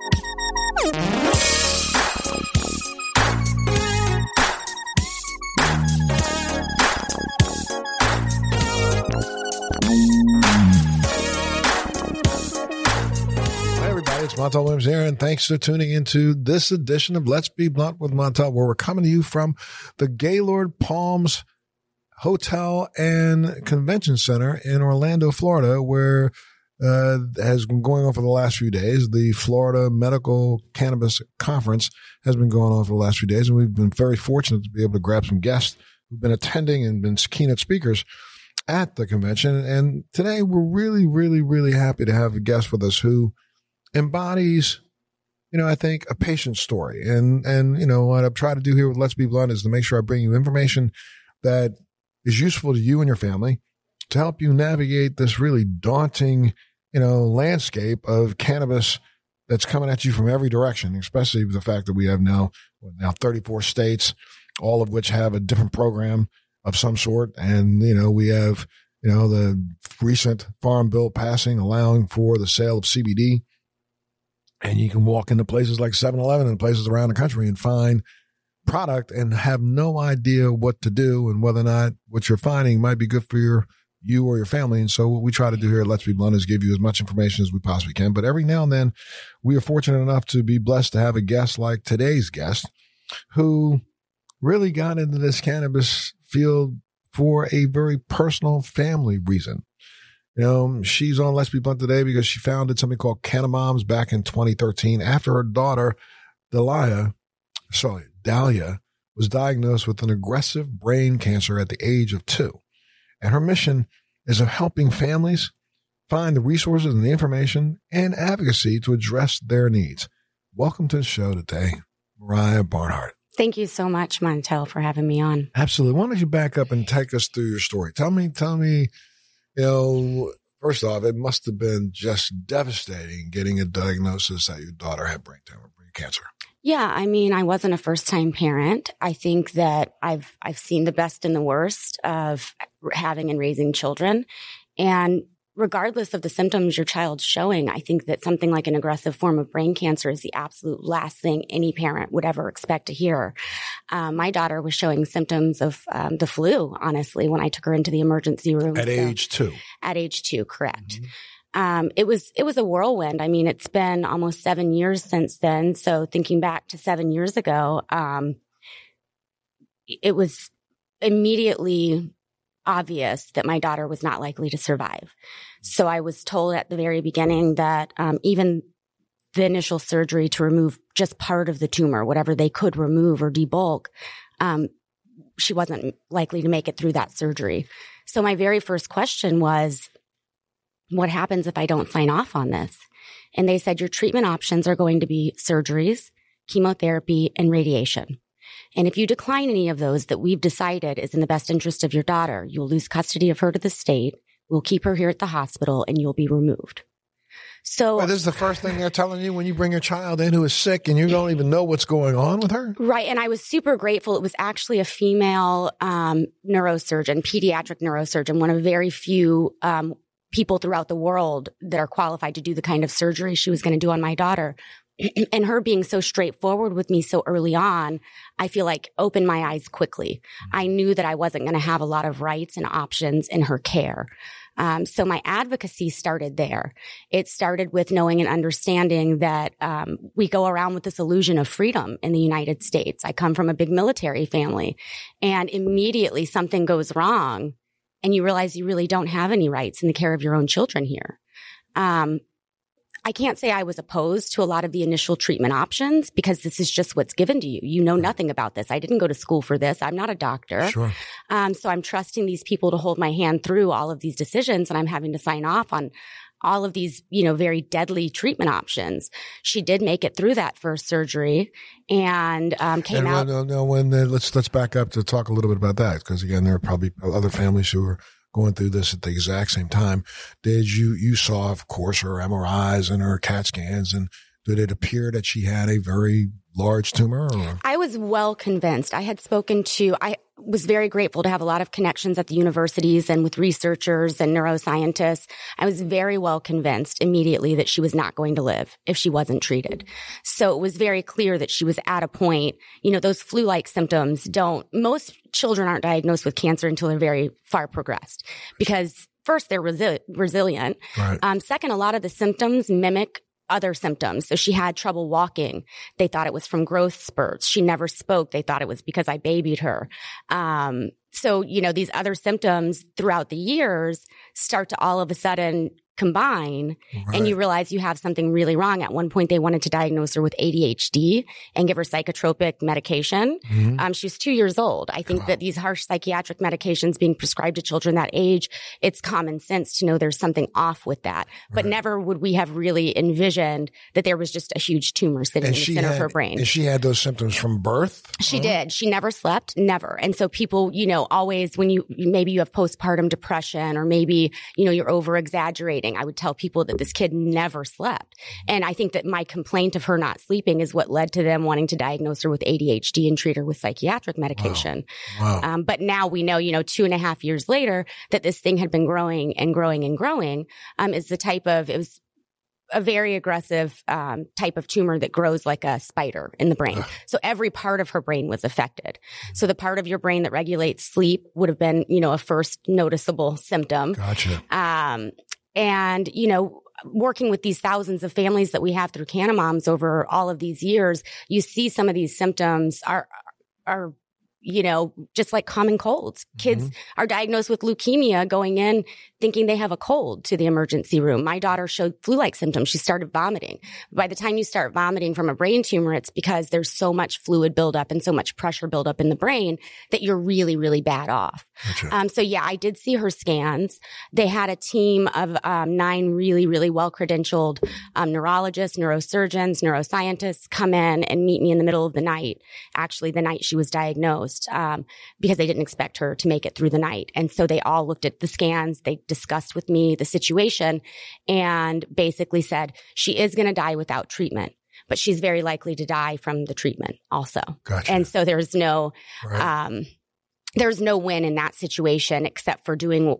Hi, everybody. It's Montel Williams here, and thanks for tuning into this edition of Let's Be Blunt with Montel, where we're coming to you from the Gaylord Palms Hotel and Convention Center in Orlando, Florida, where uh, has been going on for the last few days. The Florida Medical Cannabis Conference has been going on for the last few days, and we've been very fortunate to be able to grab some guests who've been attending and been keynote speakers at the convention. And today we're really, really, really happy to have a guest with us who embodies, you know, I think a patient story. And, and, you know, what I've tried to do here with Let's Be Blunt is to make sure I bring you information that is useful to you and your family to help you navigate this really daunting, you know, landscape of cannabis that's coming at you from every direction, especially the fact that we have now, now 34 states, all of which have a different program of some sort. And, you know, we have, you know, the recent farm bill passing allowing for the sale of CBD. And you can walk into places like 7 Eleven and places around the country and find product and have no idea what to do and whether or not what you're finding might be good for your you or your family. And so what we try to do here at Let's Be Blunt is give you as much information as we possibly can. But every now and then we are fortunate enough to be blessed to have a guest like today's guest who really got into this cannabis field for a very personal family reason. You know, she's on Let's Be Blunt today because she founded something called Cannamoms back in 2013 after her daughter, Delia, sorry, Dahlia, was diagnosed with an aggressive brain cancer at the age of two. And her mission is of helping families find the resources and the information and advocacy to address their needs. Welcome to the show today, Moriah Barnhart. Thank you so much, Montel, for having me on. Absolutely. Why don't you back up and take us through your story? Tell me, tell me, you know, first off, it must have been just devastating getting a diagnosis that your daughter had brain tumor, brain cancer. Yeah, I mean, I wasn't a first-time parent. I think that I've I've seen the best and the worst of having and raising children, and regardless of the symptoms your child's showing, I think that something like an aggressive form of brain cancer is the absolute last thing any parent would ever expect to hear. Um, my daughter was showing symptoms of um, the flu, honestly, when I took her into the emergency room. At So- age two. At age two, correct. Mhm. Um, it was it was a whirlwind. I mean, it's been almost seven years since then. So thinking back to seven years ago, um, it was immediately obvious that my daughter was not likely to survive. So I was told at the very beginning that um, even the initial surgery to remove just part of the tumor, whatever they could remove or debulk, um, she wasn't likely to make it through that surgery. So my very first question was, what happens if I don't sign off on this? And they said, your treatment options are going to be surgeries, chemotherapy, and radiation. And if you decline any of those that we've decided is in the best interest of your daughter, you'll lose custody of her to the state. We'll keep her here at the hospital and you'll be removed. So Well, this is the first thing they're telling you when you bring your child in who is sick and you don't even know what's going on with her. Right. And I was super grateful. It was actually a female um, neurosurgeon, pediatric neurosurgeon, one of very few um, people throughout the world that are qualified to do the kind of surgery she was going to do on my daughter. and her being so straightforward with me so early on, I feel like opened my eyes quickly. I knew that I wasn't going to have a lot of rights and options in her care. Um, so my advocacy started there. It started with knowing and understanding that um, we go around with this illusion of freedom in the United States. I come from a big military family, and immediately something goes wrong, and you realize you really don't have any rights in the care of your own children here. Um, I can't say I was opposed to a lot of the initial treatment options because this is just what's given to you. You know nothing about this. I didn't go to school for this. I'm not a doctor. Sure. Um, so I'm trusting these people to hold my hand through all of these decisions and I'm having to sign off on all of these, you know, very deadly treatment options. She did make it through that first surgery and um, came and out. when, no, no, when uh, let's let's back up to talk a little bit about that because again, there are probably other families who are going through this at the exact same time. Did you you saw, of course, her MRIs and her CAT scans, and did it appear that she had a very large tumor? Or? I was well convinced. I had spoken to I was very grateful to have a lot of connections at the universities and with researchers and neuroscientists. I was very well convinced immediately that she was not going to live if she wasn't treated. So it was very clear that she was at a point, you know, those flu-like symptoms don't, most children aren't diagnosed with cancer until they're very far progressed because first they're resi- resilient. Right. Um, second, a lot of the symptoms mimic other symptoms. So she had trouble walking. They thought it was from growth spurts. She never spoke. They thought it was because I babied her. Um, so, you know, these other symptoms throughout the years start to all of a sudden combine Right. and you realize you have something really wrong. At one point, they wanted to diagnose her with ADHD and give her psychotropic medication. Mhm. Um, she was two years old. I think Wow. that these harsh psychiatric medications being prescribed to children that age, it's common sense to know there's something off with that. But Right. never would we have really envisioned that there was just a huge tumor sitting and in the center had, of her brain. and she had those symptoms from birth. She Huh? did. She never slept, never. And so people, you know, always when you maybe you have postpartum depression or maybe, you know, you're over exaggerating. I would tell people that this kid never slept. And I think that my complaint of her not sleeping is what led to them wanting to diagnose her with ADHD and treat her with psychiatric medication. Wow. Um, but now we know, you know, two and a half years later that this thing had been growing and growing and growing. Um, is the type of, it was a very aggressive um, type of tumor that grows like a spider in the brain. Ugh. So every part of her brain was affected. So the part of your brain that regulates sleep would have been, you know, a first noticeable symptom. Gotcha. Um, and, you know, working with these thousands of families that we have through Cannamoms over all of these years, you see some of these symptoms are, are, you know, just like common colds. Kids are diagnosed with leukemia going in thinking they have a cold to the emergency room. My daughter showed flu-like symptoms. She started vomiting. By the time you start vomiting from a brain tumor, it's because there's so much fluid buildup and so much pressure buildup in the brain that you're really, really bad off. Gotcha. Um, so yeah, I did see her scans. They had a team of um, nine really, really well credentialed um, neurologists, neurosurgeons, neuroscientists come in and meet me in the middle of the night. Actually, the night she was diagnosed, um, because they didn't expect her to make it through the night. And so they all looked at the scans. They discussed with me the situation and basically said she is going to die without treatment. But she's very likely to die from the treatment also. Gotcha. And so there's no, right. um, there's no win in that situation except for doing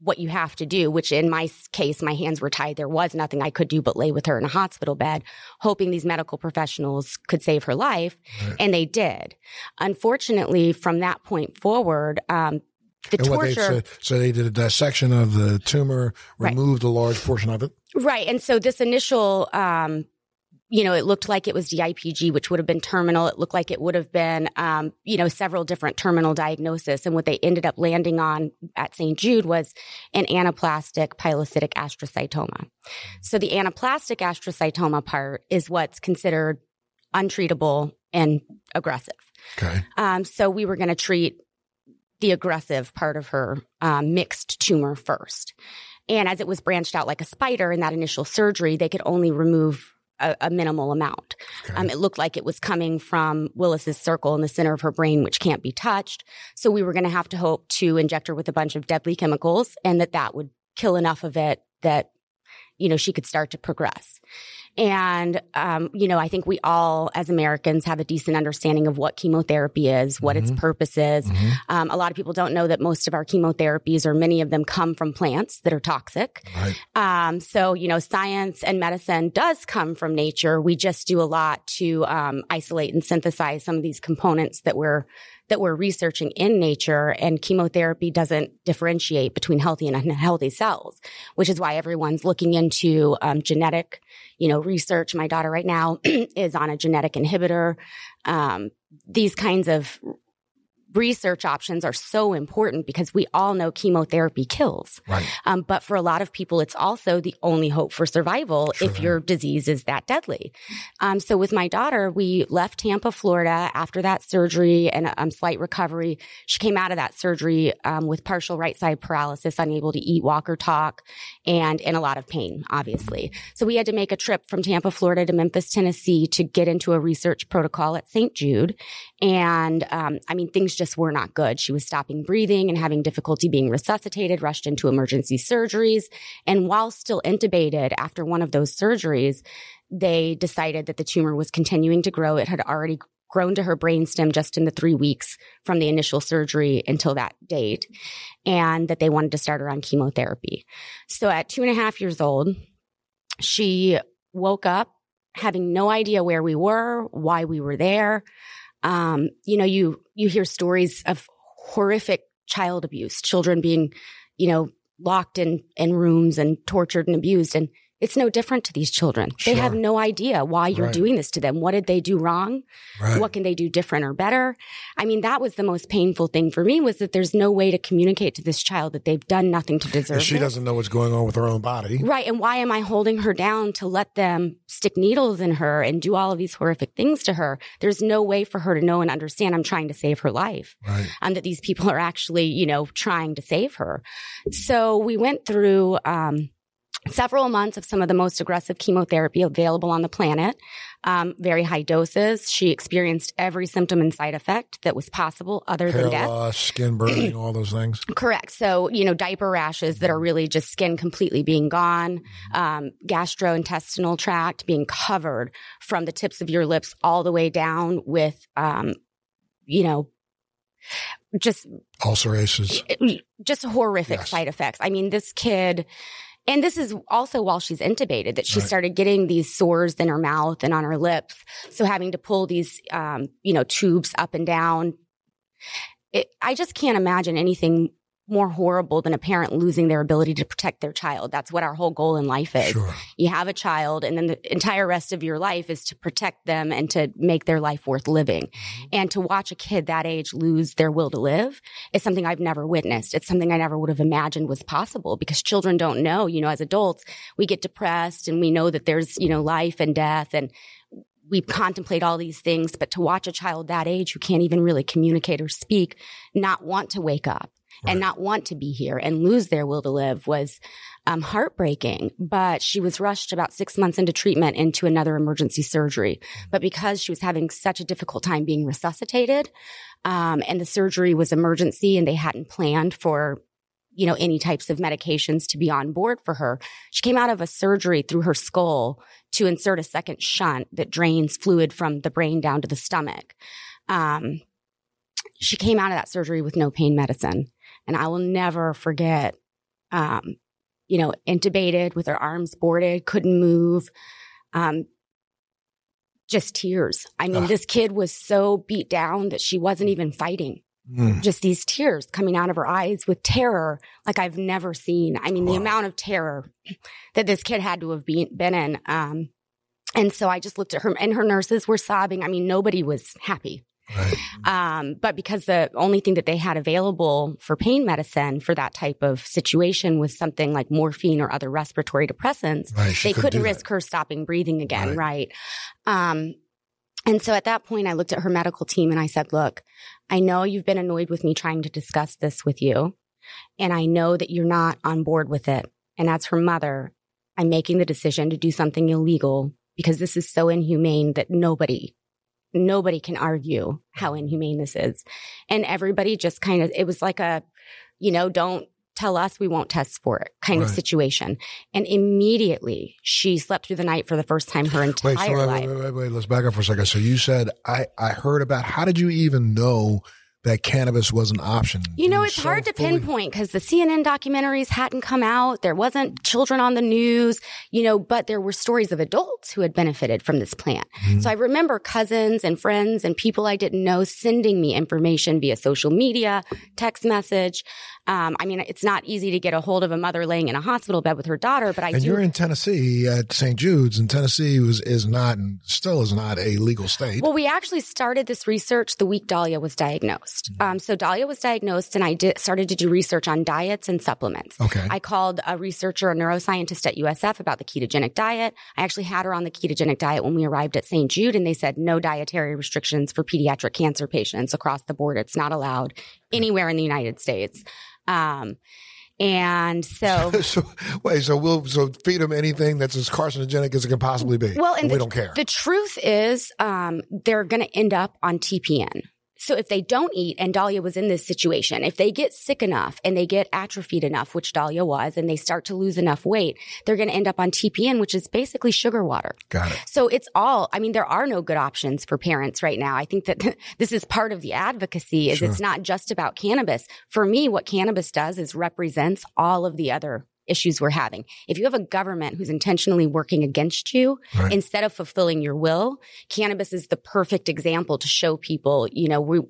what you have to do, which in my case, my hands were tied. There was nothing I could do but lay with her in a hospital bed, hoping these medical professionals could save her life. Right. And they did. Unfortunately, from that point forward, um, the and what they torture. so they did a dissection of the tumor, Right. removed a large portion of it. Right. And so this initial, um, you know, it looked like it was DIPG, which would have been terminal. It looked like it would have been, um, you know, several different terminal diagnoses. And what they ended up landing on at St. Jude was an anaplastic pilocytic astrocytoma. So the anaplastic astrocytoma part is what's considered untreatable and aggressive. Okay. Um, so we were going to treat the aggressive part of her um, mixed tumor first. And as it was branched out like a spider in that initial surgery, they could only remove a, a minimal amount. Okay. Um, it looked like it was coming from Willis's circle in the center of her brain, which can't be touched. So we were going to have to hope to inject her with a bunch of deadly chemicals and that that would kill enough of it that, you know, she could start to progress. And, um, you know, I think we all as Americans have a decent understanding of what chemotherapy is, what its Mhm. purpose is. Mhm. Um, a lot of people don't know that most of our chemotherapies or many of them come from plants that are toxic. Right. Um, so, you know, science and medicine does come from nature. We just do a lot to um, isolate and synthesize some of these components that we're that we're researching in nature. And chemotherapy doesn't differentiate between healthy and unhealthy cells, which is why everyone's looking into um, genetic, you know, research. My daughter right now is on a genetic inhibitor. Um, these kinds of research options are so important because we all know chemotherapy kills. Right. Um, but for a lot of people, it's also the only hope for survival Sure. if your disease is that deadly. Um, so with my daughter, we left Tampa, Florida after that surgery and um, slight recovery. She came out of that surgery um, with partial right side paralysis, unable to eat, walk, or talk, and in a lot of pain, obviously. So we had to make a trip from Tampa, Florida to Memphis, Tennessee to get into a research protocol at St. Jude. And um, I mean, things just were not good. She was stopping breathing and having difficulty being resuscitated, rushed into emergency surgeries. And while still intubated after one of those surgeries, they decided that the tumor was continuing to grow. It had already grown to her brainstem just in the three weeks from the initial surgery until that date, and that they wanted to start her on chemotherapy. So at two and a half years old, she woke up having no idea where we were, why we were there. Um, you know, you you hear stories of horrific child abuse, children being, you know, locked in in rooms and tortured and abused, and it's no different to these children. Sure. They have no idea why you're Right. doing this to them. What did they do wrong? Right. What can they do different or better? I mean, that was the most painful thing for me was that there's no way to communicate to this child that they've done nothing to deserve And she doesn't know what's going on with her own body. Right. And why am I holding her down to let them stick needles in her and do all of these horrific things to her? There's no way for her to know and understand I'm trying to save her life Right. and that these people are actually, you know, trying to save her. So we went through, um, Several months of some of the most aggressive chemotherapy available on the planet, um, very high doses. She experienced every symptom and side effect that was possible other Hair than death. loss, skin burning, all those things. Correct. So, you know, diaper rashes that are really just skin completely being gone, um, gastrointestinal tract being covered from the tips of your lips all the way down with, um, you know, just Ulcerations. just horrific Yes. side effects. I mean, this kid, and this is also while she's intubated that she Right. started getting these sores in her mouth and on her lips. So having to pull these, um, you know, tubes up and down. It, I just can't imagine anything more horrible than a parent losing their ability to protect their child. That's what our whole goal in life is. Sure. You have a child, and then the entire rest of your life is to protect them and to make their life worth living. Mm-hmm. And to watch a kid that age lose their will to live is something I've never witnessed. It's something I never would have imagined was possible because children don't know. You know, as adults, we get depressed and we know that there's, you know, life and death and we contemplate all these things. But to watch a child that age who can't even really communicate or speak, not want to wake up Right. and not want to be here and lose their will to live was um, heartbreaking. But she was rushed about six months into treatment into another emergency surgery. But because she was having such a difficult time being resuscitated, um, and the surgery was emergency and they hadn't planned for you know any types of medications to be on board for her she came out of a surgery through her skull to insert a second shunt that drains fluid from the brain down to the stomach um, she came out of that surgery with no pain medicine and i will never forget um, you know intubated with her arms boarded couldn't move um, just tears i mean Ugh. this kid was so beat down that she wasn't even fighting Mm. just these tears coming out of her eyes with terror like I've never seen. I mean, the amount of terror that this kid had to have been, been in. Um, and so I just looked at her and her nurses were sobbing. I mean, nobody was happy. Right. Um, but because the only thing that they had available for pain medicine for that type of situation was something like morphine or other respiratory depressants, Right. They couldn't do that. risk her stopping breathing again, Right. right? Um, and so at that point, I looked at her medical team and I said, Look, I know you've been annoyed with me trying to discuss this with you, and I know that you're not on board with it. And as her mother, I'm making the decision to do something illegal because this is so inhumane that nobody, nobody can argue how inhumane this is. And everybody just kind of, it was like a, you know, don't tell us we won't test for it kind of situation. And immediately she slept through the night for the first time her entire Wait, so wait, life. wait, wait, wait, wait. Let's back up for a second. So you said I I heard about. How did you even know that cannabis was an option? You know, it's so hard to fully- pinpoint because the CNN documentaries hadn't come out. There wasn't children on the news, you know, but there were stories of adults who had benefited from this plant. Mhm. So I remember cousins and friends and people I didn't know sending me information via social media, text message. Um, I mean, it's not easy to get a hold of a mother laying in a hospital bed with her daughter, but I and do. you're in Tennessee at St. Jude's, and Tennessee was is not and still is not a legal state. Well, we actually started this research the week Dahlia was diagnosed. Mm-hmm. Um, so Dahlia was diagnosed, and I did, started to do research on diets and supplements. okay. I called a researcher, a neuroscientist at USF about the ketogenic diet. I actually had her on the ketogenic diet when we arrived at St. Jude, and they said no dietary restrictions for pediatric cancer patients across the board. It's not allowed anywhere in the United States. Um, and so so wait, so we'll so feed them anything that's as carcinogenic as it can possibly be. Well, and we the- don't care. The truth is, um, they're going to end up on TPN. So if they don't eat, and Dahlia was in this situation, if they get sick enough and they get atrophied enough, which Dahlia was, and they start to lose enough weight, they're going to end up on TPN, which is basically sugar water. Got it. So it's all, I mean, there are no good options for parents right now. I think that this is part of the advocacy is Sure. it's not just about cannabis. For me, what cannabis does is represents all of the other issues we're having. If you have a government who's intentionally working against you Right. instead of fulfilling your will, cannabis is the perfect example to show people, you know, we,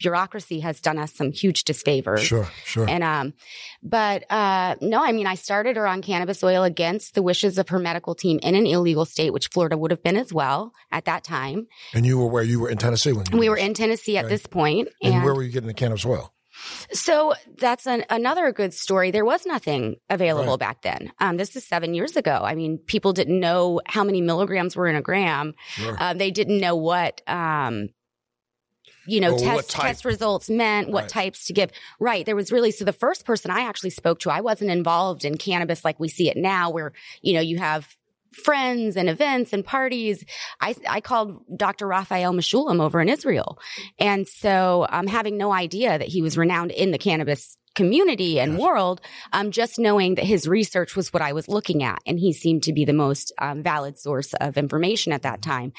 bureaucracy has done us some huge disfavors. Sure, sure. And um, but uh, no, I mean, I started her on cannabis oil against the wishes of her medical team in an illegal state, which Florida would have been as well at that time. and you were where you were in Tennessee when you We were in Tennessee at Right. this point, And, and, where were you getting the cannabis oil? So that's an, another good story. There was nothing available Right. back then. Um, this is seven years ago. I mean, people didn't know how many milligrams were in a gram. Um, they didn't know what, um, you know, Or test test results meant, what Right. types to give. Right. There was really so the first person I actually spoke to, I wasn't involved in cannabis like we see it now, where you know you have friends and events and parties. I I called Dr. Raphael Mechoulam over in Israel, and so um, having no idea that he was renowned in the cannabis community and Yes. world, um, just knowing that his research was what I was looking at, and he seemed to be the most um, valid source of information at that time.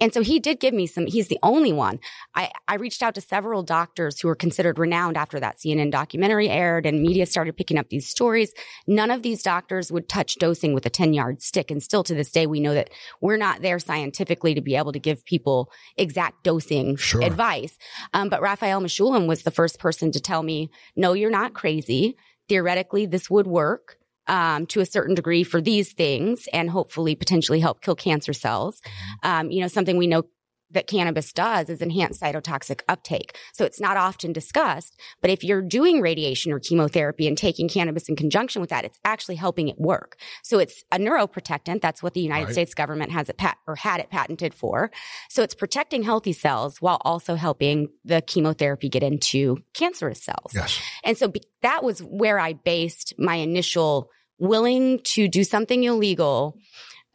And so he did give me some, he's the only one. I, I reached out to several doctors who were considered renowned after that CNN documentary aired and media started picking up these stories. None of these doctors would touch dosing with a 10 yard stick. And still to this day, we know that we're not there scientifically to be able to give people exact dosing Sure. advice. Um, but Raphael Mechoulam was the first person to tell me, no, you're not crazy. Theoretically, this would work um, to a certain degree for these things and hopefully potentially help kill cancer cells. Um, you know, something we know that cannabis does is enhance cytotoxic uptake. So it's not often discussed, but if you're doing radiation or chemotherapy and taking cannabis in conjunction with that, it's actually helping it work. So it's a neuroprotectant. That's what the United Right. States government has it pat or had it patented for. So it's protecting healthy cells while also helping the chemotherapy get into cancerous cells. Yes. And so be- that was where I based my initial willing to do something illegal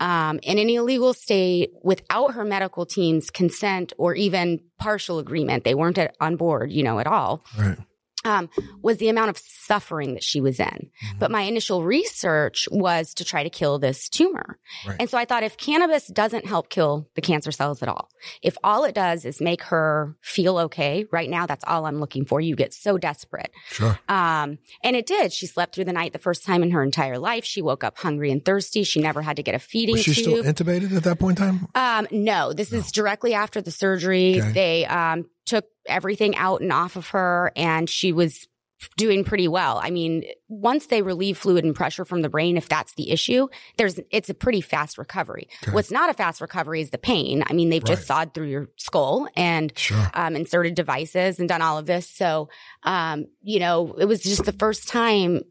um, in an illegal state without her medical team's consent or even partial agreement. They weren't at, on board, you know, at all. Right. Um, was the amount of suffering that she was in. Mm-hmm. But my initial research was to try to kill this tumor. Right. And so I thought if cannabis doesn't help kill the cancer cells at all, if all it does is make her feel okay, right now that's all I'm looking for. You get so desperate. Sure. Um, and it did. She slept through the night the first time in her entire life. She woke up hungry and thirsty. She never had to get a feeding Was she tube. still intubated at that point in time? Um, no, this is directly after the surgery. Okay. They um, took everything out and off of her, and she was doing pretty well. I mean, once they relieve fluid and pressure from the brain, if that's the issue, there's it's a pretty fast recovery. Okay. What's not a fast recovery is the pain. I mean, they've just sawed through your skull and Sure. um, inserted devices and done all of this. So, um, you know, it was just the first time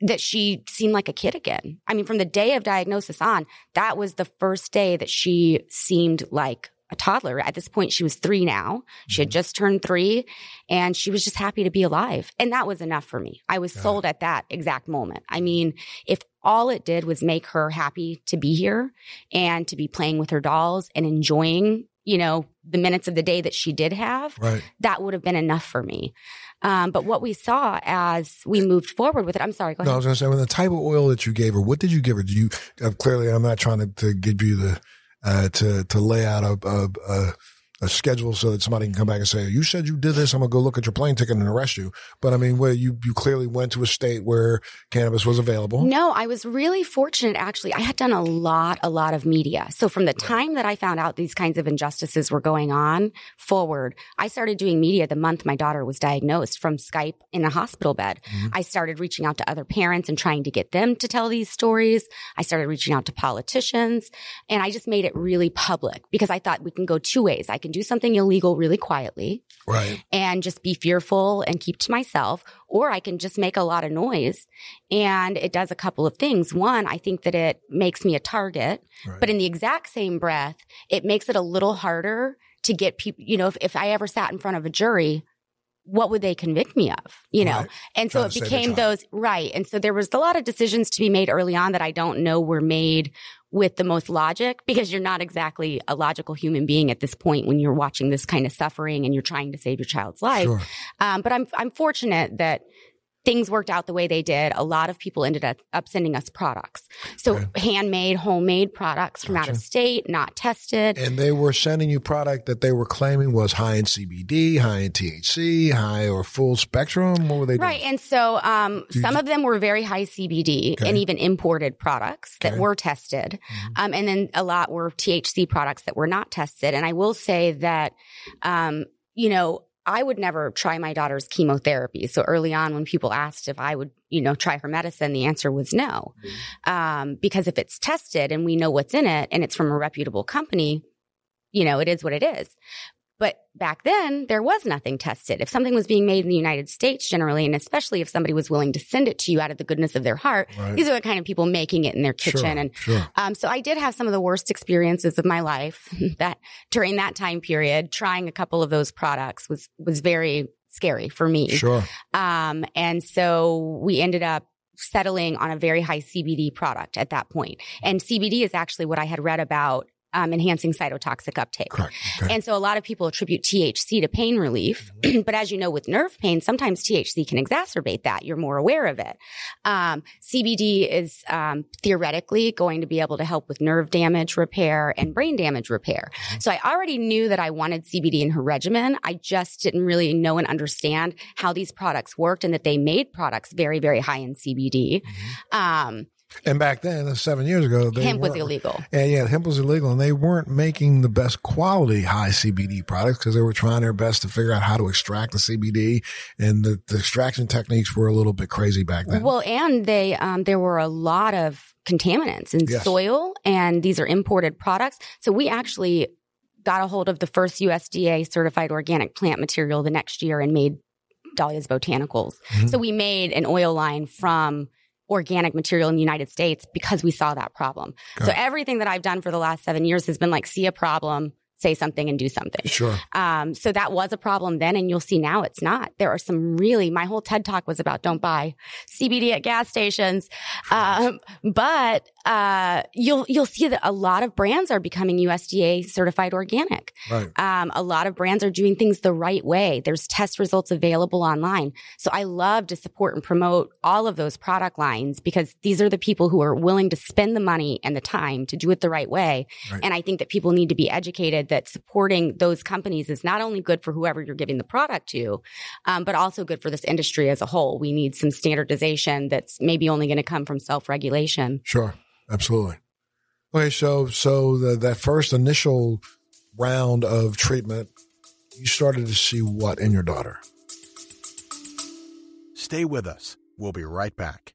that she seemed like a kid again. I mean, from the day of diagnosis on, that was the first day that she seemed like a toddler. At this point, she was three now. She had just turned three and she was just happy to be alive. And that was enough for me. I was Got it. sold at that exact moment. I mean, if all it did was make her happy to be here and to be playing with her dolls and enjoying, you know, the minutes of the day that she did have, Right. that would have been enough for me. Um, but what we saw as we moved forward with it, I'm sorry, go ahead. No, I was going to say, when the type of oil that you gave her, what did you give her? Do you uh, clearly? I'm not trying to, to give you the uh, to to lay out a, a a a schedule so that somebody can come back and say, "You said you did this. I'm gonna go look at your plane ticket and arrest you." But I mean, where you you clearly went to a state where cannabis was available. No, I was really fortunate actually. I had done a lot, a lot of media. So from the time that I found out these kinds of injustices were going on forward, I started doing media the month my daughter was diagnosed from Skype in a hospital bed. Mhm. I started reaching out to other parents and trying to get them to tell these stories. I started reaching out to politicians and I just made it really public because I thought we can go two ways. I can do something illegal really quietly Right. and just be fearful and keep to myself, or I can just make a lot of noise. And it does a couple of things. One, I think that it makes me a target, Right. but in the exact same breath, it makes it a little harder to get people, you know, if, if I ever sat in front of a jury, what would they convict me of? You know? Right. And so Trying it became those, right. And so there was a lot of decisions to be made early on that I don't know were made with the most logic because you're not exactly a logical human being at this point when you're watching this kind of suffering and you're trying to save your child's life. Sure. Um, but I'm I'm fortunate that things worked out the way they did. A lot of people ended up, up sending us products. So Okay. handmade, homemade products from out of state, not tested. And they were sending you product that they were claiming was high in CBD, high in THC, high or full spectrum. What were they doing? Right. And so um, some of them were very high CBD Okay. and even imported products that Okay. were tested. Mhm. Um, and then a lot were THC products that were not tested. And I will say that, um, you know, I would never try my daughter's chemotherapy. So early on, when people asked if I would, you know, try her medicine, the answer was no. Um, because if it's tested and we know what's in it and it's from a reputable company, you know, it is what it is. But back then, there was nothing tested. If something was being made in the United States generally, and especially if somebody was willing to send it to you out of the goodness of their heart, Right. these are the kind of people making it in their kitchen. Sure, And sure. um, so I did have some of the worst experiences of my life that during that time period, trying a couple of those products was, was very scary for me. Sure. Um, and so we ended up settling on a very high CBD product at that point. And CBD is actually what I had read about um, enhancing cytotoxic uptake. Correct. Okay. And so a lot of people attribute THC to pain relief. but as you know, with nerve pain, sometimes THC can exacerbate that. You're more aware of it. Um, CBD is um, theoretically going to be able to help with nerve damage repair and brain damage repair. So I already knew that I wanted CBD in her regimen. I just didn't really know and understand how these products worked and that they made products very, very high in CBD. Um, and back then, seven years ago, hemp was illegal. And yeah, hemp was illegal, and they weren't making the best quality high CBD products because they were trying their best to figure out how to extract the CBD, and the, the extraction techniques were a little bit crazy back then. Well, and they um, there were a lot of contaminants in Yes. soil, and these are imported products. So we actually got a hold of the first USDA certified organic plant material the next year and made Dahlia's Botanicals. Mhm. So we made an oil line from organic material in the United States because we saw that problem. So it. everything that I've done for the last seven years has been like see a problem, say something, and do something. sure. Um, so that was a problem then, and you'll see now it's not. There are some really, my whole TED talk was about don't buy CBD at gas stations. Um, but, uh, you'll, you'll see that a lot of brands are becoming USDA certified organic. Right. Um, a lot of brands are doing things the right way. There's test results available online. So I love to support and promote all of those product lines because these are the people who are willing to spend the money and the time to do it the right way. Right. And I think that people need to be educated that supporting those companies is not only good for whoever you're giving the product to, um, but also good for this industry as a whole. We need some standardization that's maybe only going to come from self-regulation. Sure. Absolutely. Okay. So, so the, that first initial round of treatment, you started to see what in your daughter? Stay with us. We'll be right back.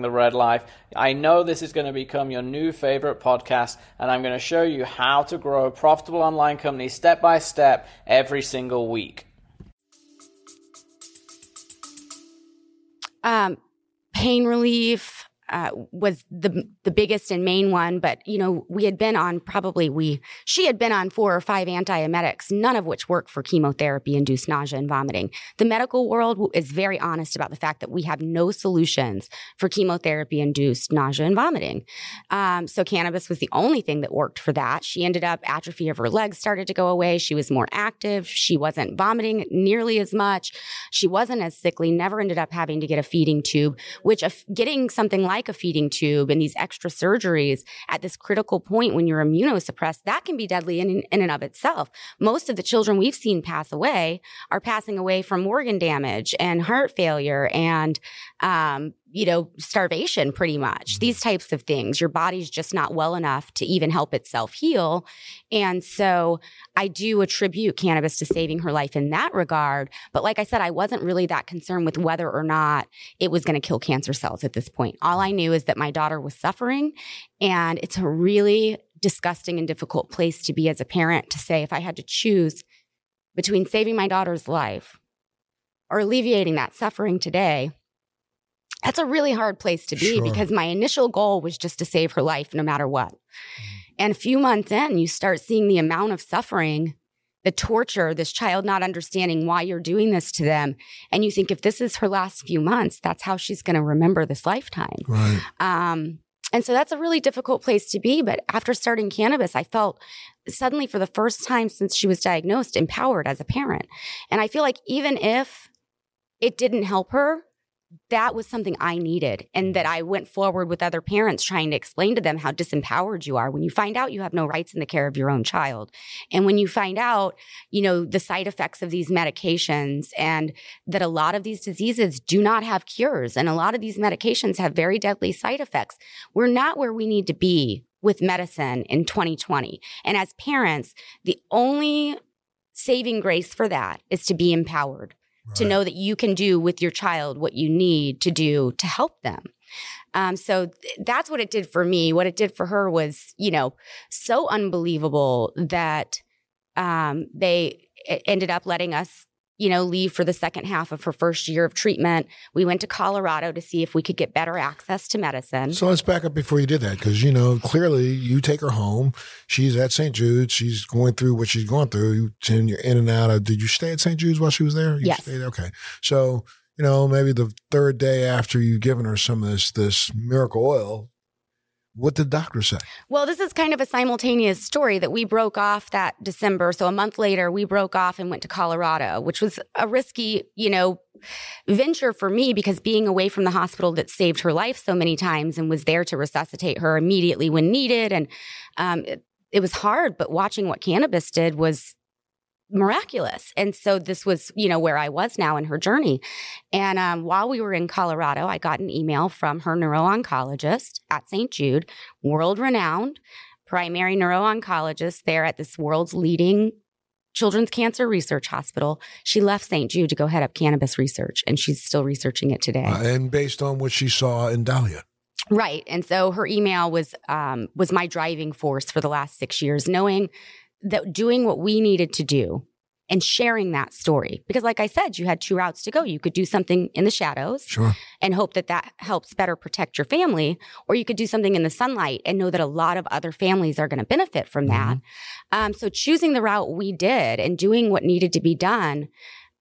the Red Life. I know this is going to become your new favorite podcast, and I'm going to show you how to grow a profitable online company step by step every single week. Um, pain relief uh, was the the biggest and main one, but you know we had been on probably we she had been on four or five antiemetics, none of which work for chemotherapy induced nausea and vomiting. The medical world is very honest about the fact that we have no solutions for chemotherapy induced nausea and vomiting. Um, so cannabis was the only thing that worked for that. She ended up atrophy of her legs started to go away. She was more active. She wasn't vomiting nearly as much. She wasn't as sickly. Never ended up having to get a feeding tube, which getting something like a feeding tube and these extra surgeries at this critical point when you're immunosuppressed, that can be deadly in, in and of itself. Most of the children we've seen pass away are passing away from organ damage and heart failure and um, you know, starvation pretty much, these mm-hmm. types of things. Your body's just not well enough to even help itself heal. And so I do attribute cannabis to saving her life in that regard. But like I said, I wasn't really that concerned with whether or not it was going to kill cancer cells at this point. All I knew is that my daughter was suffering and it's a really disgusting and difficult place to be as a parent to say, if I had to choose between saving my daughter's life or alleviating that suffering today, that's a really hard place to be Sure. because my initial goal was just to save her life no matter what. And a few months in, you start seeing the amount of suffering, the torture, this child not understanding why you're doing this to them. And you think if this is her last few months, that's how she's going to remember this lifetime. Right. Um, and so that's a really difficult place to be. But after starting cannabis, I felt suddenly for the first time since she was diagnosed, empowered as a parent. And I feel like even if it didn't help her, that was something I needed. And that mm-hmm. I went forward with other parents trying to explain to them how disempowered you are when you find out you have no rights in the care of your own child. And when you find out, you know, the side effects of these medications and that a lot of these diseases do not have cures and a lot of these medications have very deadly side effects. We're not where we need to be with medicine in 2020. And as parents, the only saving grace for that is to be empowered to know that you can do with your child what you need to do to help them. Um, so th- that's what it did for me. What it did for her was, you know, so unbelievable that um, they ended up letting us, you know, leave for the second half of her first year of treatment. We went to Colorado to see if we could get better access to medicine. So let's back up before you did that, because you know clearly you take her home. She's at St. Jude's. She's going through what she's going through. And you're in and out of. Did you stay at St. Jude's while she was there? You Yes. Stayed, okay. So you know maybe the third day after you've given her some of this this miracle oil, what did doctor say? Well, this is kind of a simultaneous story that we broke off that December. So a month later, we broke off and went to Colorado, which was a risky, you know, venture for me because being away from the hospital that saved her life so many times and was there to resuscitate her immediately when needed. And um, it, it was hard, but watching what cannabis did was miraculous. And so this was, you know, where I was now in her journey. And um, while we were in Colorado, I got an email from her neuro-oncologist at St. Jude, world renowned primary neuro-oncologist there at this world's leading children's cancer research hospital. She left St. Jude to go head up cannabis research, and she's still researching it today. Uh, and based on what she saw in Dahlia, Right. And so her email was um, was my driving force for the last six years, knowing that doing what we needed to do and sharing that story. Because, like I said, you had two routes to go. You could do something in the shadows sure. and hope that that helps better protect your family, or you could do something in the sunlight and know that a lot of other families are going to benefit from that. Um, so, choosing the route we did and doing what needed to be done,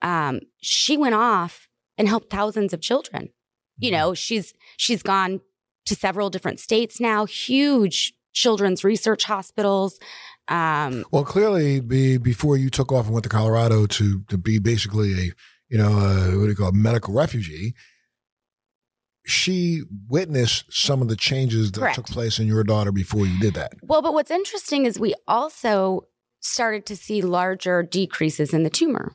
um, she went off and helped thousands of children. You know, she's she's gone to several different states now, huge children's research hospitals. Um, Well, clearly, be, before you took off and went to Colorado to to be basically a you know uh, what do you call it, medical refugee, she witnessed some of the changes that Correct. took place in your daughter before you did that. well, but what's interesting is we also started to see larger decreases in the tumor.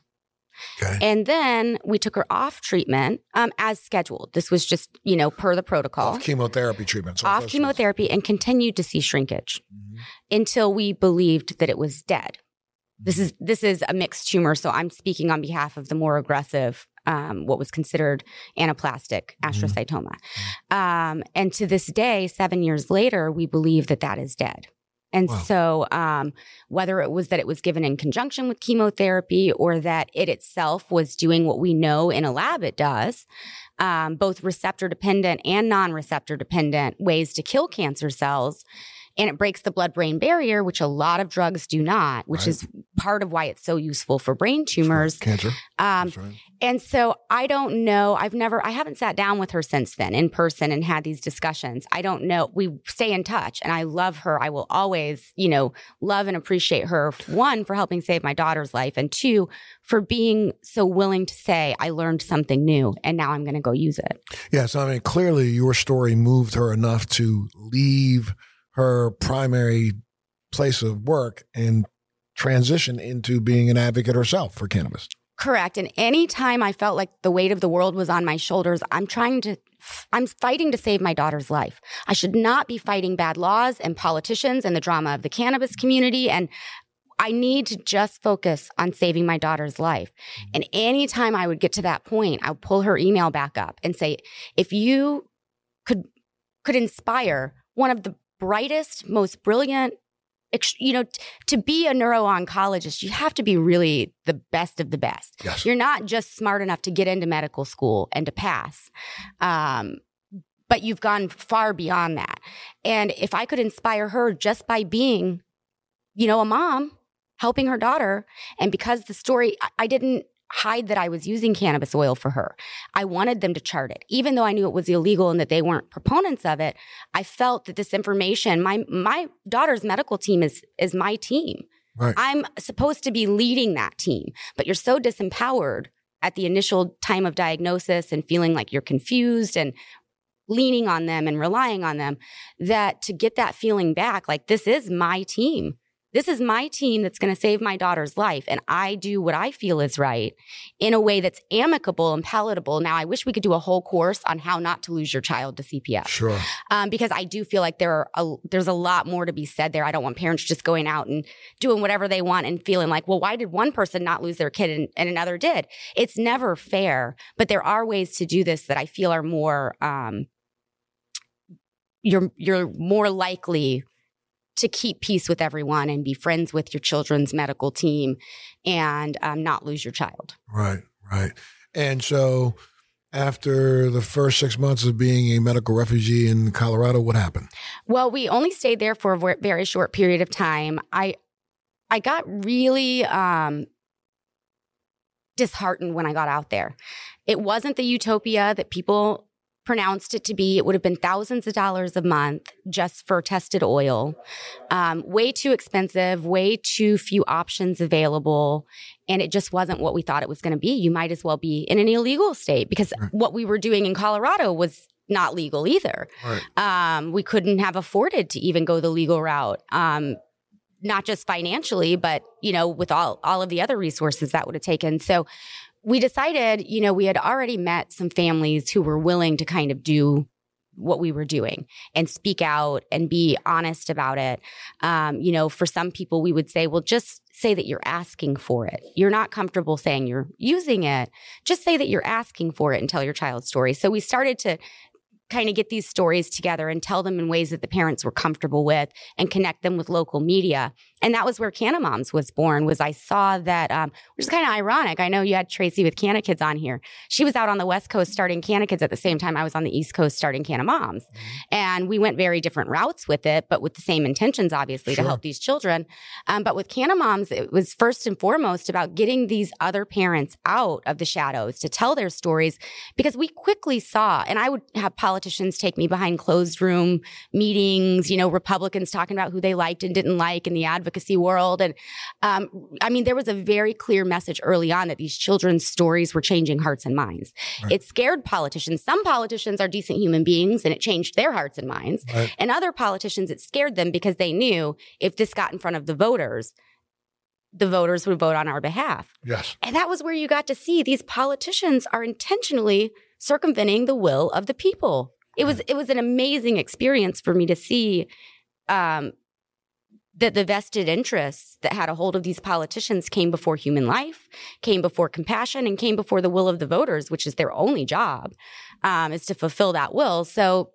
Okay. And then we took her off treatment um, as scheduled. This was just, you know, per the protocol. Off chemotherapy treatments. off chemotherapy and continued to see shrinkage Mhm. until we believed that it was dead. This is this is a mixed tumor, so I'm speaking on behalf of the more aggressive, um, what was considered anaplastic astrocytoma. Um, and to this day, seven years later, we believe that that is dead. And Wow. so, um, whether it was that it was given in conjunction with chemotherapy or that it itself was doing what we know in a lab it does, um, both receptor dependent and non receptor dependent ways to kill cancer cells. And it breaks the blood brain barrier, which a lot of drugs do not, which Right. is part of why it's so useful for brain tumors. cancer. Um, right. and so I don't know. I've never, I haven't sat down with her since then in person and had these discussions. I don't know. We stay in touch and I love her. I will always, you know, love and appreciate her. One, for helping save my daughter's life, and two, for being so willing to say, I learned something new and now I'm going to go use it. Yes, I mean clearly your story moved her enough to leave her primary place of work and transition into being an advocate herself for cannabis. Correct. And anytime I felt like the weight of the world was on my shoulders, I'm trying to I'm fighting to save my daughter's life. I should not be fighting bad laws and politicians and the drama of the cannabis community. And I need to just focus on saving my daughter's life. And anytime I would get to that point, I would pull her email back up and say, if you could, could inspire one of the brightest, most brilliant, you know, to be a neuro-oncologist, you have to be really the best of the best. Yes. You're not just smart enough to get into medical school and to pass. Um, but you've gone far beyond that. And if I could inspire her just by being, you know, a mom helping her daughter. And because the story, I didn't hide that I was using cannabis oil for her. I wanted them to chart it. Even though I knew it was illegal and that they weren't proponents of it, I felt that this information, my my daughter's medical team is is my team. Right. I'm supposed to be leading that team, but you're so disempowered at the initial time of diagnosis and feeling like you're confused and leaning on them and relying on them that to get that feeling back like this is my team this is my team that's going to save my daughter's life. And I do what I feel is right in a way that's amicable and palatable. Now, I wish we could do a whole course on how not to lose your child to CPS. Sure. Um, because I do feel like there are a, there's a lot more to be said there. I don't want parents just going out and doing whatever they want and feeling like, well, why did one person not lose their kid and, and another did? It's never fair. But there are ways to do this that I feel are more, um, you're, you're more likely to keep peace with everyone and be friends with your children's medical team and um, not lose your child. Right, right. And so after the first six months of being a medical refugee in Colorado, what happened? Well, we only stayed there for a very short period of time. I I got really um, disheartened when I got out there. It wasn't the utopia that people pronounced it to be. It would have been thousands of dollars a month just for tested oil. Um, way too expensive, way too few options available. And it just wasn't what we thought it was going to be. You might as well be in an illegal state because right. what we were doing in Colorado was not legal either. Right. Um, we couldn't have afforded to even go the legal route. Um, not just financially, but you know, with all all of the other resources that would have taken. So we decided, you know, we had already met some families who were willing to kind of do what we were doing and speak out and be honest about it. Um, you know, for some people, we would say, well, just say that you're asking for it. You're not comfortable saying you're using it. Just say that you're asking for it and tell your child's story. So we started to kind of get these stories together and tell them in ways that the parents were comfortable with and connect them with local media and that was where Cannamoms was born. Was I saw that, um, which is kind of ironic. I know you had Tracy with CannaKids on here. She was out on the West Coast starting CannaKids at the same time I was on the East Coast starting Cannamoms, mm-hmm. and we went very different routes with it, but with the same intentions, obviously, sure. to help these children. Um, but with Cannamoms, it was first and foremost about getting these other parents out of the shadows to tell their stories, because we quickly saw, and I would have politicians take me behind closed room meetings, you know, Republicans talking about who they liked and didn't like, in the advocacy world. And um, I mean, there was a very clear message early on that these children's stories were changing hearts and minds. Right. It scared politicians. Some politicians are decent human beings and it changed their hearts and minds. Right. And other politicians, it scared them because they knew if this got in front of the voters, the voters would vote on our behalf. Yes. And that was where you got to see these politicians are intentionally circumventing the will of the people. It was it was an amazing experience for me to see um, that the vested interests that had a hold of these politicians came before human life, came before compassion, and came before the will of the voters, which is their only job, um, is to fulfill that will. So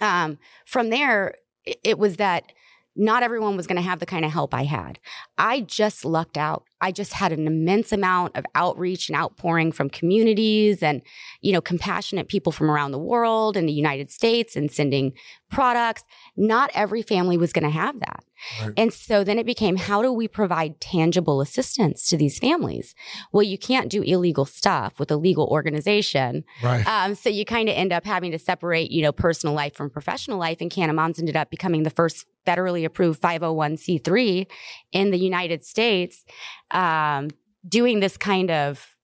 um, from there, it was that not everyone was going to have the kind of help I had. I just lucked out. I just had an immense amount of outreach and outpouring from communities and, you know, compassionate people from around the world and the United States and sending products. Not every family was going to have that. Right. And so then it became how do we provide tangible assistance to these families? Well, you can't do illegal stuff with a legal organization. Right. Um, so you kind of end up having to separate, you know, personal life from professional life. And Cannamoms ended up becoming the first federally approved 501c3 in the United States, um, doing this kind of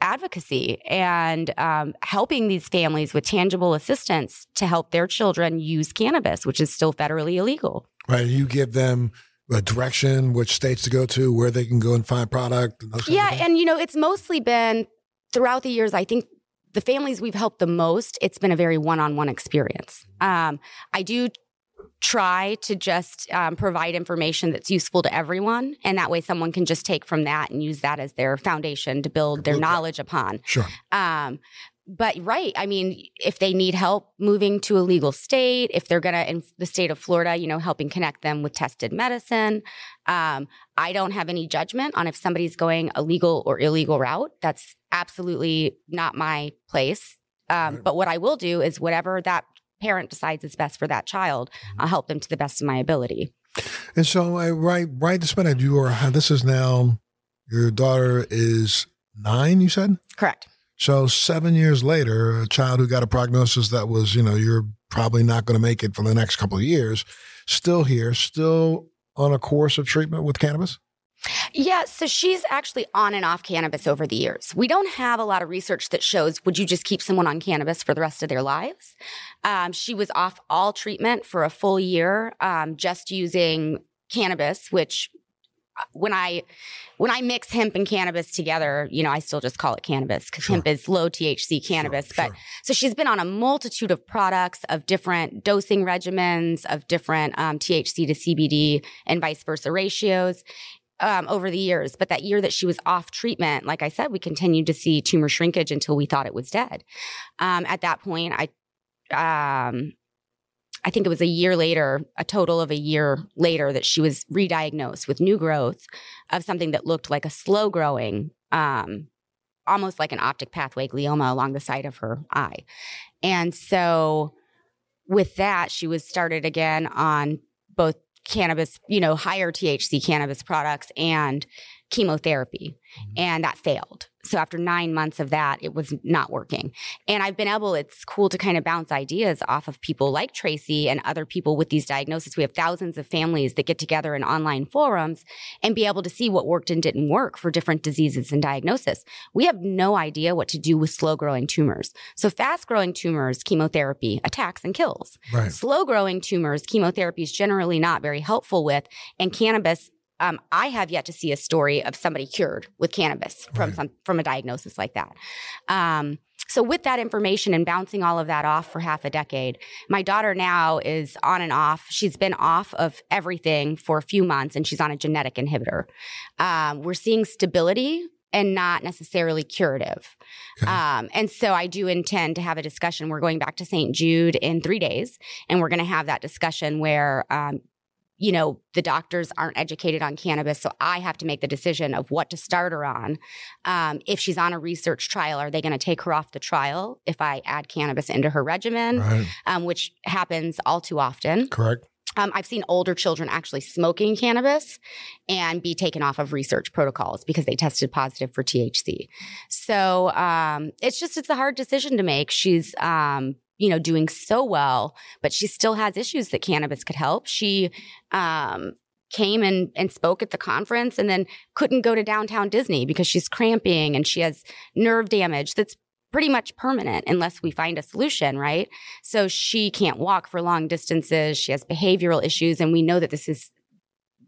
advocacy and um, helping these families with tangible assistance to help their children use cannabis, which is still federally illegal. Right. You give them a direction, which states to go to, where they can go and find product. And yeah. And, you know, it's mostly been throughout the years, I think the families we've helped the most, it's been a very one on one experience. Um, I do try to just um, provide information that's useful to everyone. And that way, someone can just take from that and use that as their foundation to build their knowledge upon. Sure. Um, but right, I mean, if they need help moving to a legal state, if they're gonna in the state of Florida, you know, helping connect them with tested medicine. Um, I don't have any judgment on if somebody's going a legal or illegal route. That's absolutely not my place. Um, Right. But what I will do is whatever that parent decides is best for that child, Mm-hmm. I'll help them to the best of my ability. And so, I right, right this minute, you are. This is now. Your daughter is nine. You said. Correct. So seven years later, a child who got a prognosis that was, you know, you're probably not going to make it for the next couple of years, still here, still on a course of treatment with cannabis. Yeah, so she's actually on and off cannabis over the years. We don't have a lot of research that shows would you just keep someone on cannabis for the rest of their lives? Um, she was off all treatment for a full year, um, just using cannabis, which uh, when I when I mix hemp and cannabis together, you know, I still just call it cannabis because Sure. hemp is low THC cannabis. Sure, but sure. so she's been on a multitude of products of different dosing regimens, of different um, THC to CBD and vice versa ratios um, over the years. But that year that she was off treatment, like I said, we continued to see tumor shrinkage until we thought it was dead. Um, at that point, I, um, I think it was a year later, a total of a year later, that she was re-diagnosed with new growth of something that looked like a slow growing, um, almost like an optic pathway glioma along the side of her eye. And so with that, she was started again on both cannabis, you know, higher THC cannabis products and chemotherapy. Mm-hmm. And that failed. So after nine months of that, it was not working. And I've been able, it's cool to kind of bounce ideas off of people like Tracy and other people with these diagnoses. We have thousands of families that get together in online forums and be able to see what worked and didn't work for different diseases and diagnosis. We have no idea what to do with slow growing tumors. So fast growing tumors, chemotherapy attacks and kills. Right. Slow growing tumors, chemotherapy is generally not very helpful with, and cannabis. Um, I have yet to see a story of somebody cured with cannabis from Right. some from a diagnosis like that. Um, so with that information and bouncing all of that off for half a decade, my daughter now is on and off. She's been off of everything for a few months, and she's on a genetic inhibitor. Um, we're seeing stability and not necessarily curative. Okay. Um, and so I do intend to have a discussion. We're going back to St. Jude in three days, and we're going to have that discussion where, um, you know, the doctors aren't educated on cannabis. So I have to make the decision of what to start her on. Um, if she's on a research trial, are they going to take her off the trial if I add cannabis into her regimen, Right. um, which happens all too often? Correct. Um, I've seen older children actually smoking cannabis and be taken off of research protocols because they tested positive for THC. So um, it's just it's a hard decision to make. She's um, you know doing so well, but she still has issues that cannabis could help. She um, came and and spoke at the conference and then couldn't go to downtown Disney because she's cramping and she has nerve damage that's pretty much permanent unless we find a solution, right? So she can't walk for long distances. She has behavioral issues. And we know that this has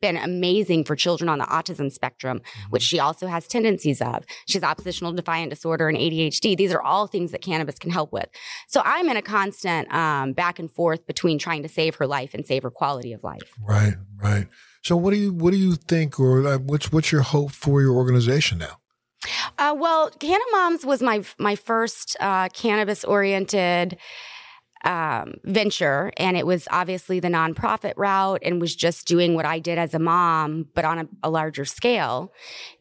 been amazing for children on the autism spectrum, which she also has tendencies of. She has oppositional defiant disorder and ADHD. These are all things that cannabis can help with. So I'm in a constant um, back and forth between trying to save her life and save her quality of life. Right. Right. So what do you what do you think, or what's what's your hope for your organization now? Uh, well, Cannamoms was my my first uh, cannabis oriented um, venture, and it was obviously the nonprofit route, and was just doing what I did as a mom, but on a, a larger scale.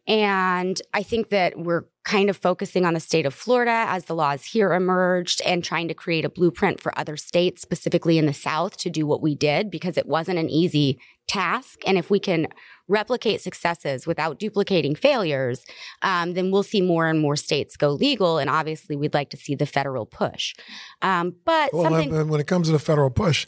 And I think that we're kind of focusing on the state of Florida as the laws here emerged and trying to create a blueprint for other states, specifically in the South, to do what we did because it wasn't an easy task. And if we can replicate successes without duplicating failures, um, then we'll see more and more states go legal. And obviously, we'd like to see the federal push. Um, but Well, something. when it comes to the federal push,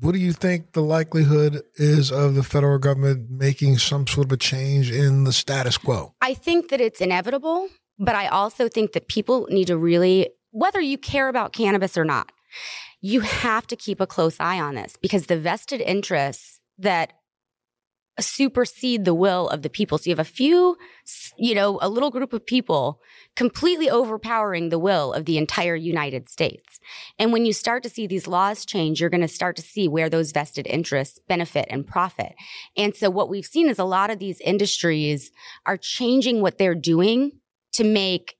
what do you think the likelihood is of the federal government making some sort of a change in the status quo? I think that it's inevitable, but I also think that people need to really, whether you care about cannabis or not, you have to keep a close eye on this because the vested interests that supersede the will of the people. So you have a few, you know, a little group of people completely overpowering the will of the entire United States. And when you start to see these laws change, you're going to start to see where those vested interests benefit and profit. And so what we've seen is a lot of these industries are changing what they're doing to make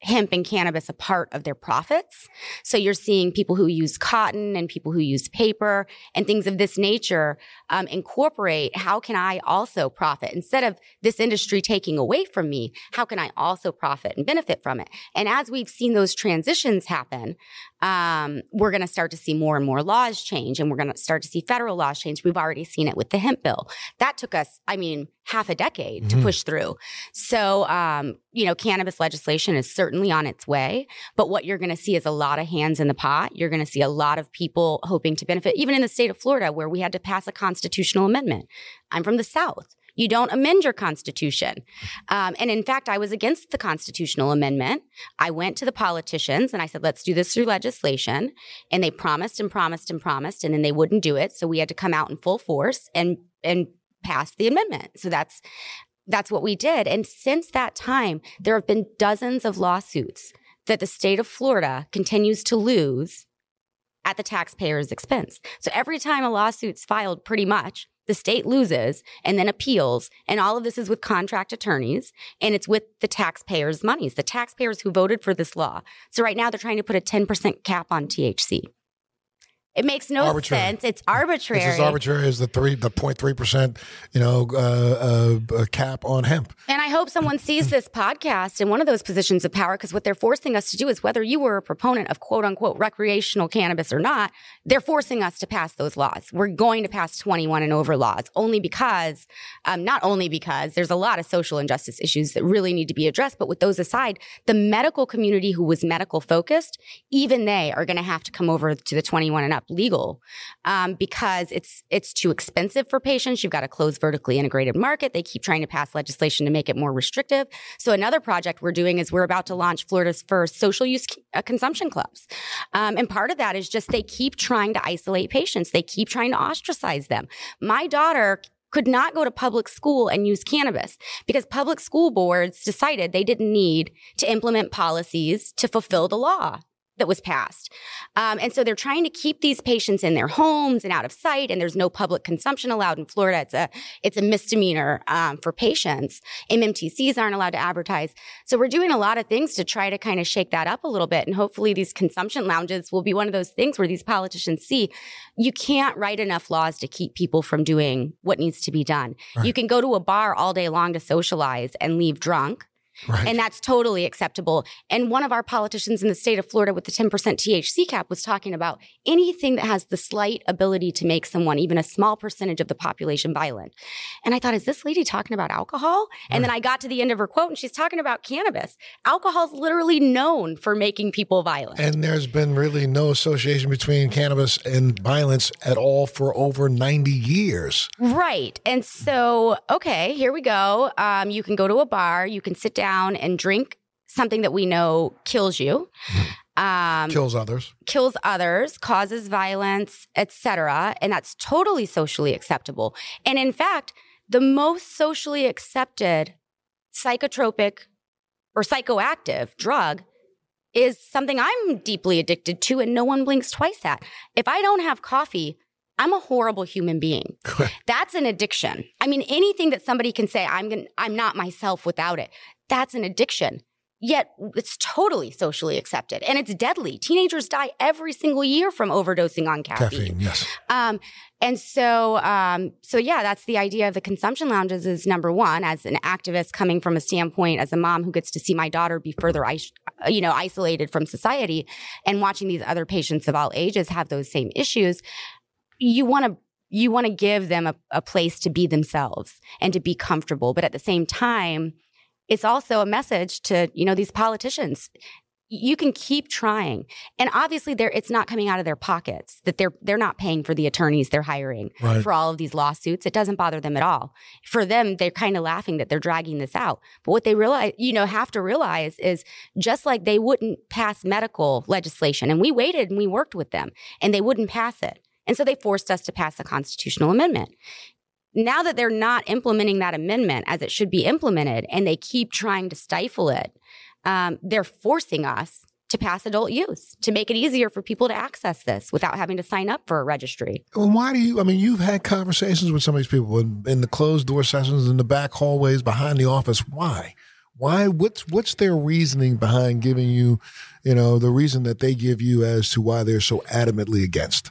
hemp and cannabis a part of their profits. So you're seeing people who use cotton and people who use paper and things of this nature um, incorporate how can I also profit instead of this industry taking away from me? How can I also profit and benefit from it? And as we've seen those transitions happen, um, we're going to start to see more and more laws change and we're going to start to see federal laws change. We've already seen it with the hemp bill. That took us, I mean, half a decade mm-hmm. to push through. So, um, you know, cannabis legislation is certainly on its way, but what you're going to see is a lot of hands in the pot. You're going to see a lot of people hoping to benefit, even in the state of Florida, where we had to pass a constitutional amendment. I'm from the South. You don't amend your constitution. Um, and in fact, I was against the constitutional amendment. I went to the politicians and I said, let's do this through legislation. And they promised and promised and promised, and then they wouldn't do it. So we had to come out in full force and, and pass the amendment. So that's, that's what we did. And since that time, there have been dozens of lawsuits that the state of Florida continues to lose at the taxpayer's expense. So every time a lawsuit's filed, pretty much, the state loses and then appeals. And all of this is with contract attorneys and it's with the taxpayers' monies, the taxpayers who voted for this law. So right now they're trying to put a 10% cap on THC. It makes no arbitrary. sense. It's arbitrary. It's as arbitrary as the three, the 0.3 percent, you know, uh, uh, cap on hemp. And I hope someone sees this podcast in one of those positions of power, because what they're forcing us to do is, whether you were a proponent of quote unquote recreational cannabis or not, they're forcing us to pass those laws. We're going to pass 21 and over laws only because, um, not only because there's a lot of social injustice issues that really need to be addressed, but with those aside, the medical community who was medical focused, even they are going to have to come over to the 21 and up legal um, because it's it's too expensive for patients. You've got a closed vertically integrated market. They keep trying to pass legislation to make it more restrictive. So another project we're doing is we're about to launch Florida's first social use uh, consumption clubs, um, and part of that is just they keep trying to isolate patients. They keep trying to ostracize them. My daughter could not go to public school and use cannabis because public school boards decided they didn't need to implement policies to fulfill the law that was passed. Um, and so they're trying to keep these patients in their homes and out of sight. And there's no public consumption allowed in Florida. It's a it's a misdemeanor um, for patients. MMTCs aren't allowed to advertise. So we're doing a lot of things to try to kind of shake that up a little bit. And hopefully these consumption lounges will be one of those things where these politicians see you can't write enough laws to keep people from doing what needs to be done. Right. You can go to a bar all day long to socialize and leave drunk. Right. And that's totally acceptable. And one of our politicians in the state of Florida with the 10% THC cap was talking about anything that has the slight ability to make someone, even a small percentage of the population, violent. And I thought, is this lady talking about alcohol? And right. then I got to the end of her quote and she's talking about cannabis. Alcohol is literally known for making people violent. And there's been really no association between cannabis and violence at all for over 90 years. Right. And so, okay, here we go. Um, you can go to a bar, you can sit down down and drink something that we know kills you. Um, kills others. kills others causes violence etc and that's totally socially acceptable. And in fact the most socially accepted psychotropic or psychoactive drug is something i'm deeply addicted to and no one blinks twice at. If i don't have coffee I'm a horrible human being. That's an addiction. I mean, anything that somebody can say, I'm gonna, I'm not myself without it. That's an addiction. Yet it's totally socially accepted and it's deadly. Teenagers die every single year from overdosing on caffeine. Caffeine, yes. Um, and so, um, so yeah, that's the idea of the consumption lounges is number one, as an activist coming from a standpoint as a mom who gets to see my daughter be further, you know, isolated from society and watching these other patients of all ages have those same issues you want to you want to give them a, a place to be themselves and to be comfortable. But at the same time it's also a message to you know these politicians. You can keep trying. And obviously they it's not coming out of their pockets that they're they're not paying for the attorneys they're hiring right. for all of these lawsuits. It doesn't bother them at all. For them they're kind of laughing that they're dragging this out. But what they realize you know have to realize is just like they wouldn't pass medical legislation and we waited and we worked with them and they wouldn't pass it and so they forced us to pass a constitutional amendment. now that they're not implementing that amendment as it should be implemented and they keep trying to stifle it, um, they're forcing us to pass adult use to make it easier for people to access this without having to sign up for a registry. Well, why do you? I mean, you've had conversations with some of these people in, in the closed door sessions, in the back hallways, behind the office. Why? Why? What's what's their reasoning behind giving you, you know, the reason that they give you as to why they're so adamantly against?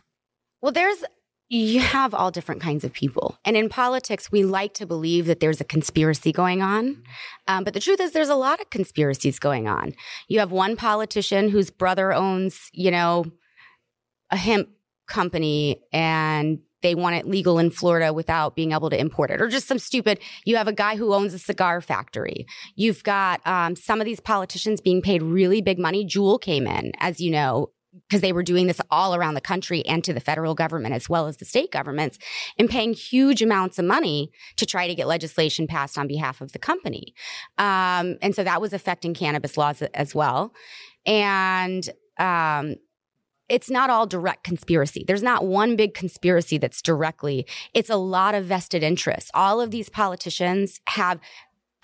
Well, there's you have all different kinds of people. And in politics, we like to believe that there's a conspiracy going on. Um, but the truth is, there's a lot of conspiracies going on. You have one politician whose brother owns, you know, a hemp company and they want it legal in Florida without being able to import it, or just some stupid. You have a guy who owns a cigar factory. You've got um, some of these politicians being paid really big money. Juul came in, as you know, because they were doing this all around the country and to the federal government as well as the state governments and paying huge amounts of money to try to get legislation passed on behalf of the company. Um, and so that was affecting cannabis laws as well. And, um, it's not all direct conspiracy. There's not one big conspiracy that's directly. It's a lot of vested interests. All of these politicians have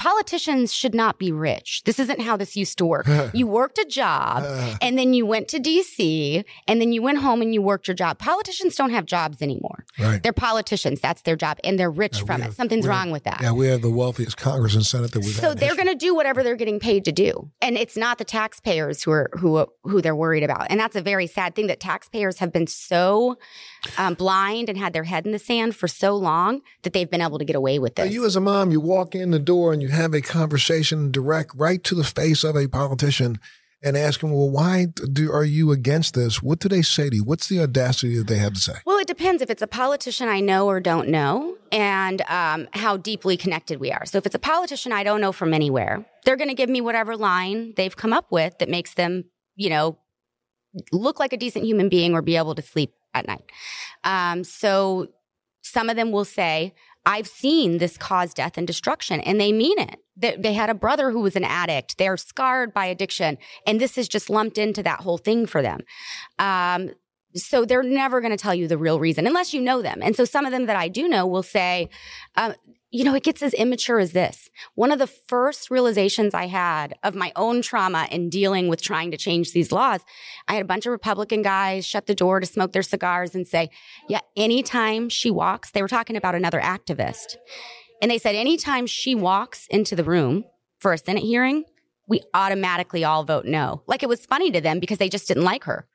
politicians should not be rich. This isn't how this used to work. you worked a job and then you went to DC and then you went home and you worked your job. Politicians don't have jobs anymore. Right. They're politicians. That's their job and they're rich Yeah, from it. have- Something's we have- wrong with that. Yeah, we have the wealthiest Congress and Senate that we've So they're going to do whatever they're getting paid to do, and it's not the taxpayers who are who who they're worried about. And that's a very sad thing that taxpayers have been so um, blind and had their head in the sand for so long that they've been able to get away with Now, this. you as a mom, you walk in the door and you have a conversation direct right to the face of a politician and ask them, well, why do, are you against this? What do they say to you? What's the audacity that they have to say? Well, it depends if it's a politician I know or don't know and um, how deeply connected we are. So if it's a politician I don't know from anywhere, they're going to give me whatever line they've come up with that makes them, you know, look like a decent human being or be able to sleep at night. Um, so some of them will say, I've seen this cause death and destruction, and they mean it. They, they had a brother who was an addict. They're scarred by addiction, and this is just lumped into that whole thing for them. Um, so they're never going to tell you the real reason unless you know them. And so some of them that I do know will say, um, you know, it gets as immature as this. One of the first realizations I had of my own trauma in dealing with trying to change these laws, I had a bunch of Republican guys shut the door to smoke their cigars and say, yeah, anytime she walks, they were talking about another activist. And they said, anytime she walks into the room for a Senate hearing, we automatically all vote no. Like it was funny to them because they just didn't like her.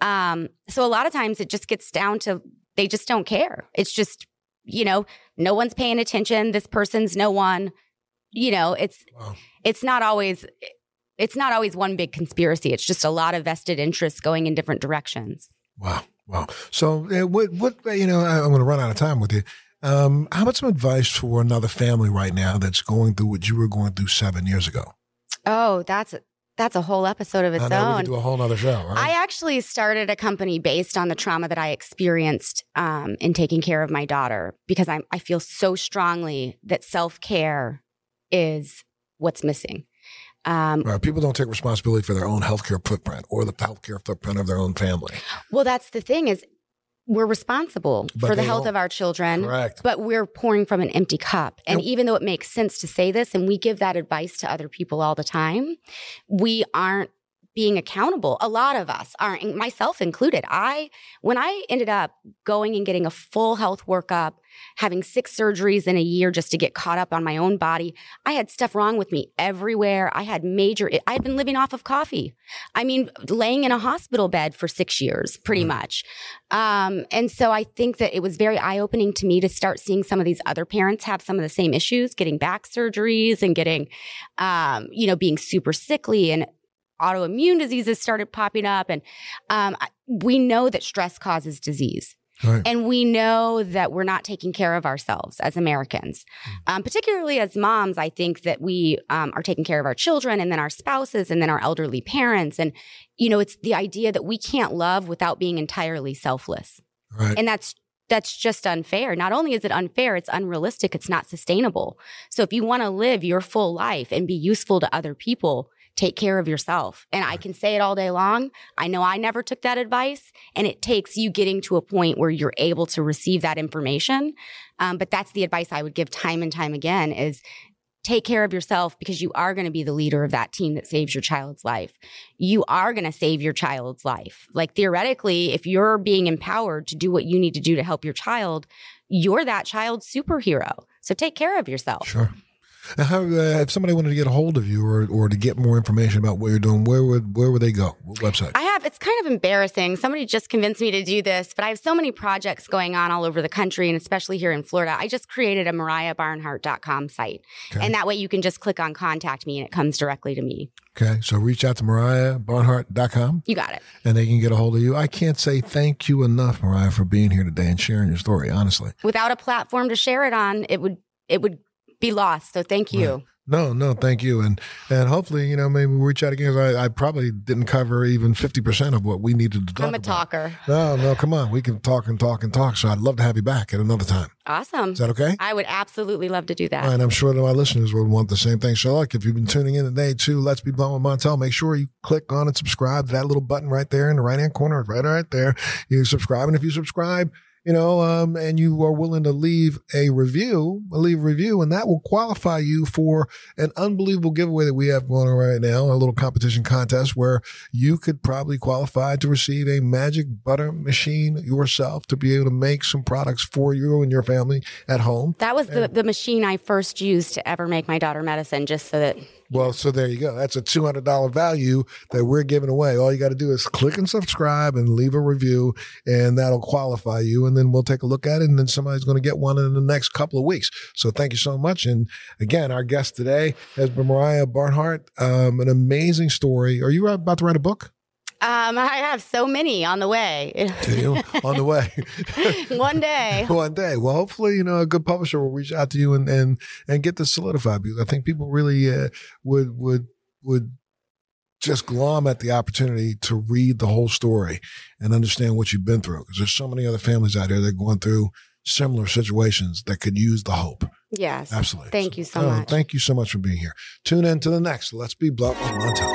Um, so a lot of times it just gets down to they just don't care. It's just, you know, no one's paying attention. This person's no one. You know, it's Wow. it's not always it's not always one big conspiracy. It's just a lot of vested interests going in different directions. Wow. Wow. So, uh, what, what, you know, I, I'm going to run out of time with you. Um, how about some advice for another family right now that's going through what you were going through seven years ago? Oh, that's that's a whole episode of its I know we own. could do a whole nother show, right? I actually started a company based on the trauma that I experienced um, in taking care of my daughter because I, I feel so strongly that self care is what's missing. Um, Right. People don't take responsibility for their own healthcare footprint or the healthcare footprint of their own family. well, that's the thing is we're responsible But for the health don't- of our children. Correct. But we're pouring from an empty cup. And Yep. even though it makes sense to say this, and we give that advice to other people all the time, we aren't being accountable. A lot of us aren't, myself included. I, when I ended up going and getting a full health workup, having six surgeries in a year just to get caught up on my own body, I had stuff wrong with me everywhere. I had major, I had been living off of coffee. I mean, laying in a hospital bed for six years, pretty much. Um, and so I think that it was very eye opening to me to start seeing some of these other parents have some of the same issues, getting back surgeries and getting, um, you know, being super sickly and autoimmune diseases started popping up. And um, we know that stress causes disease. Right. And we know that we're not taking care of ourselves as Americans, um, particularly as moms. I think that we um, are taking care of our children and then our spouses and then our elderly parents. And, you know, it's the idea that we can't love without being entirely selfless. Right. And that's that's just unfair. Not only is it unfair, it's unrealistic, it's not sustainable. So if you want to live your full life and be useful to other people, take care of yourself. And I can say it all day long. I know I never took that advice, and it takes you getting to a point where you're able to receive that information. Um, but that's the advice I would give time and time again is take care of yourself because you are going to be the leader of that team that saves your child's life. You are going to save your child's life. Like theoretically, if you're being empowered to do what you need to do to help your child, you're that child's superhero. So take care of yourself. Sure. Now, how, uh, if somebody wanted to get a hold of you or, or to get more information about what you're doing, where would where would they go? What website? I have. It's kind of embarrassing. Somebody just convinced me to do this, but I have so many projects going on all over the country and especially here in Florida. I just created a MoriahBarnhart.com site, Okay. and that way you can just click on contact me and it comes directly to me. Okay, so reach out to MoriahBarnhart.com You got it. and they can get a hold of you. I can't say thank you enough, Moriah, for being here today and sharing your story, honestly. Without a platform to share it on, it would it would be lost. So thank you. Right. No, no, thank you. And and hopefully, you know, maybe we'll reach out again. I, I probably didn't cover even 50% of what we needed to talk I'm a about. talker. No, no, come on. We can talk and talk and talk. So I'd love to have you back at another time. Awesome. Is that okay? I would absolutely love to do that. And I'm sure that my listeners would want the same thing. So, like, if you've been tuning in today to Let's Be Blunt with Montel, make sure you click on and subscribe to that little button right there in the right hand corner. Right, right there. You subscribe. And if you subscribe, you know, um, and you are willing to leave a review, leave a review, and that will qualify you for an unbelievable giveaway that we have going on right now, a little competition contest where you could probably qualify to receive a magic butter machine yourself to be able to make some products for you and your family at home. That was the, the machine I first used to ever make my daughter medicine, just so that Well, so there you go. That's a two hundred dollar value that we're giving away. All you got to do is click and subscribe and leave a review, and that'll qualify you. And then we'll take a look at it, and then somebody's going to get one in the next couple of weeks. So thank you so much. And again, our guest today has been Moriah Barnhart. Um, an amazing story. Are you about to write a book? Um, I have so many on the way. Do you on the way? One day. one day. Well, hopefully, you know, a good publisher will reach out to you and and and get this solidified because I think people really uh, would would would just glom at the opportunity to read the whole story and understand what you've been through because there's so many other families out there that are going through similar situations that could use the hope. Yes. Absolutely. Thank you so Oh, much. Thank you so much for being here. Tune in to the next. Let's be blunt with Montel.